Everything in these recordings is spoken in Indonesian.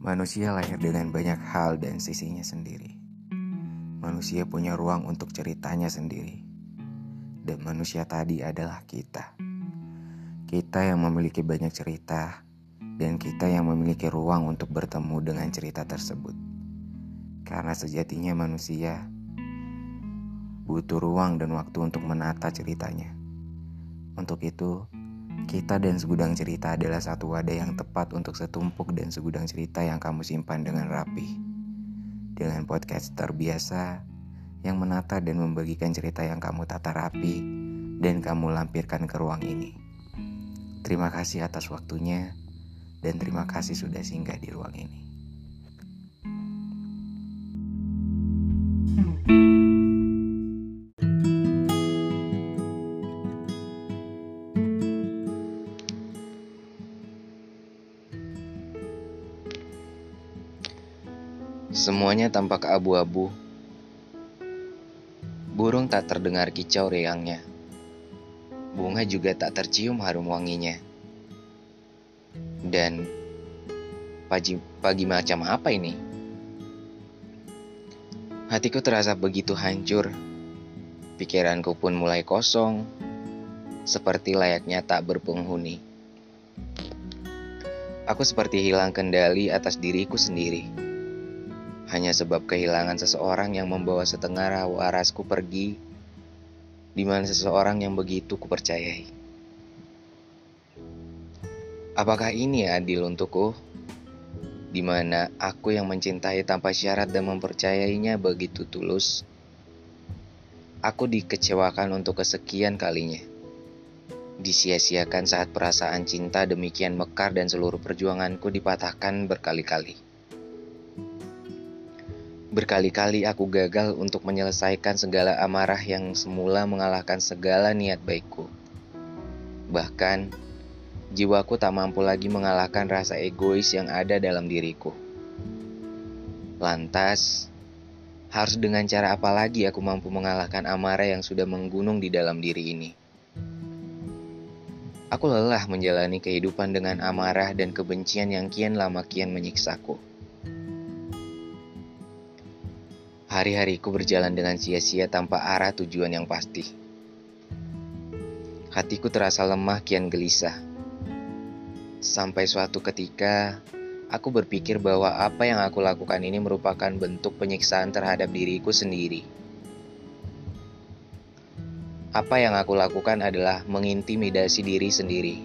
Manusia lahir dengan banyak hal dan sisinya sendiri. Manusia punya ruang untuk ceritanya sendiri. Dan manusia tadi adalah kita. Kita yang memiliki banyak cerita dan kita yang memiliki ruang untuk bertemu dengan cerita tersebut. Karena sejatinya manusia butuh ruang dan waktu untuk menata ceritanya. Untuk itu, kita dan segudang cerita adalah satu wadah yang tepat untuk setumpuk dan segudang cerita yang kamu simpan dengan rapi. Dengan podcast terbiasa yang menata dan membagikan cerita yang kamu tata rapi dan kamu lampirkan ke ruang ini. Terima kasih atas waktunya dan terima kasih sudah singgah di ruang ini. Semuanya tampak abu-abu. Burung tak terdengar kicau riangnya. Bunga juga tak tercium harum wanginya. Dan pagi, pagi macam apa ini? Hatiku terasa begitu hancur. Pikiranku pun mulai kosong, seperti layaknya tak berpenghuni. Aku seperti hilang kendali atas diriku sendiri hanya sebab kehilangan seseorang yang membawa setengah warasku pergi, di mana seseorang yang begitu kupercayai. Apakah ini adil untukku? Di mana aku yang mencintai tanpa syarat dan mempercayainya begitu tulus, aku dikecewakan untuk kesekian kalinya. Disia-siakan saat perasaan cinta demikian mekar dan seluruh perjuanganku dipatahkan berkali-kali. Berkali-kali aku gagal untuk menyelesaikan segala amarah yang semula mengalahkan segala niat baikku. Bahkan, jiwaku tak mampu lagi mengalahkan rasa egois yang ada dalam diriku. Lantas, harus dengan cara apa lagi aku mampu mengalahkan amarah yang sudah menggunung di dalam diri ini? Aku lelah menjalani kehidupan dengan amarah dan kebencian yang kian lama kian menyiksaku. Hari-hariku berjalan dengan sia-sia tanpa arah tujuan yang pasti. Hatiku terasa lemah kian gelisah. Sampai suatu ketika, aku berpikir bahwa apa yang aku lakukan ini merupakan bentuk penyiksaan terhadap diriku sendiri. Apa yang aku lakukan adalah mengintimidasi diri sendiri.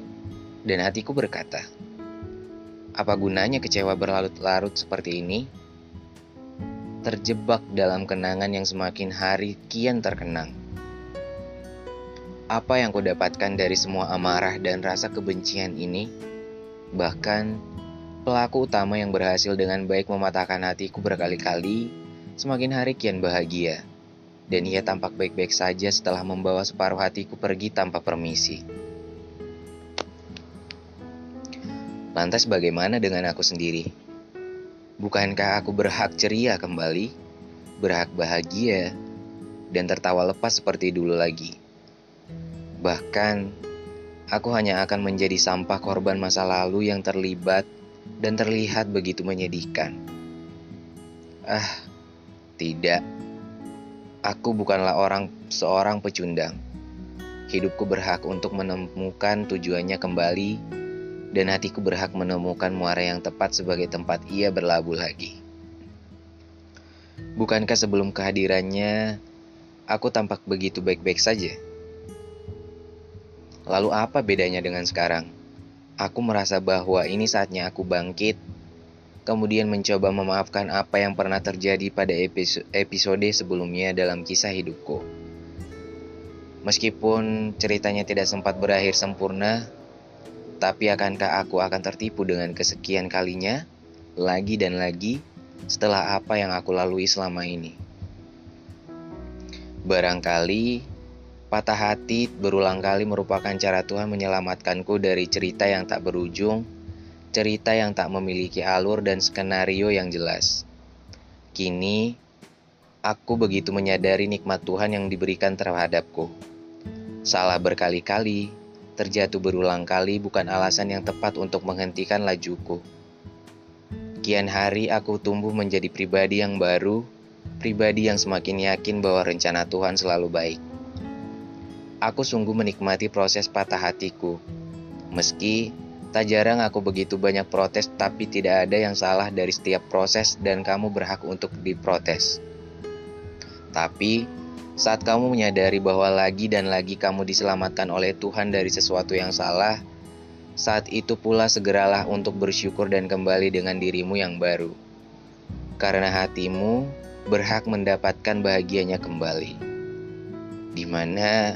Dan hatiku berkata, apa gunanya kecewa berlarut-larut seperti ini? Terjebak dalam kenangan yang semakin hari kian terkenang. Apa yang kudapatkan dari semua amarah dan rasa kebencian ini? Bahkan, pelaku utama yang berhasil dengan baik mematahkan hatiku berkali-kali, semakin hari kian bahagia. Dan ia tampak baik-baik saja setelah membawa separuh hatiku pergi tanpa permisi. Lantas bagaimana dengan aku sendiri? Bukankah aku berhak ceria kembali, berhak bahagia, dan tertawa lepas seperti dulu lagi? Bahkan, aku hanya akan menjadi sampah korban masa lalu yang terlibat dan terlihat begitu menyedihkan. Ah, tidak. Aku bukanlah orang seorang pecundang. Hidupku berhak untuk menemukan tujuannya kembali dan hatiku berhak menemukan muara yang tepat sebagai tempat ia berlabuh lagi. Bukankah sebelum kehadirannya, aku tampak begitu baik-baik saja? Lalu apa bedanya dengan sekarang? Aku merasa bahwa ini saatnya aku bangkit, kemudian mencoba memaafkan apa yang pernah terjadi pada episode sebelumnya dalam kisah hidupku. Meskipun ceritanya tidak sempat berakhir sempurna, tapi akankah aku akan tertipu dengan kesekian kalinya, lagi dan lagi, setelah apa yang aku lalui selama ini? Barangkali patah hati berulang kali merupakan cara Tuhan menyelamatkanku dari cerita yang tak berujung, cerita yang tak memiliki alur dan skenario yang jelas. Kini, aku begitu menyadari nikmat Tuhan yang diberikan terhadapku. Salah berkali-kali, Terjatuh berulang kali bukan alasan yang tepat untuk menghentikan lajuku. Kian hari aku tumbuh menjadi pribadi yang baru, pribadi yang semakin yakin bahwa rencana Tuhan selalu baik. Aku sungguh menikmati proses patah hatiku. Meski tak jarang aku begitu banyak protes, tapi tidak ada yang salah dari setiap proses dan kamu berhak untuk diprotes. Tapi saat kamu menyadari bahwa lagi dan lagi kamu diselamatkan oleh Tuhan dari sesuatu yang salah, saat itu pula segeralah untuk bersyukur dan kembali dengan dirimu yang baru. Karena hatimu berhak mendapatkan bahagianya kembali. Di mana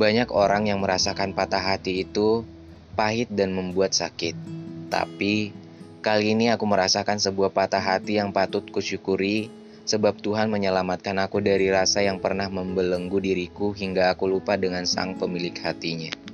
banyak orang yang merasakan patah hati itu pahit dan membuat sakit. Tapi kali ini aku merasakan sebuah patah hati yang patut kusyukuri sebab Tuhan menyelamatkan aku dari rasa yang pernah membelenggu diriku hingga aku lupa dengan sang pemilik hatinya.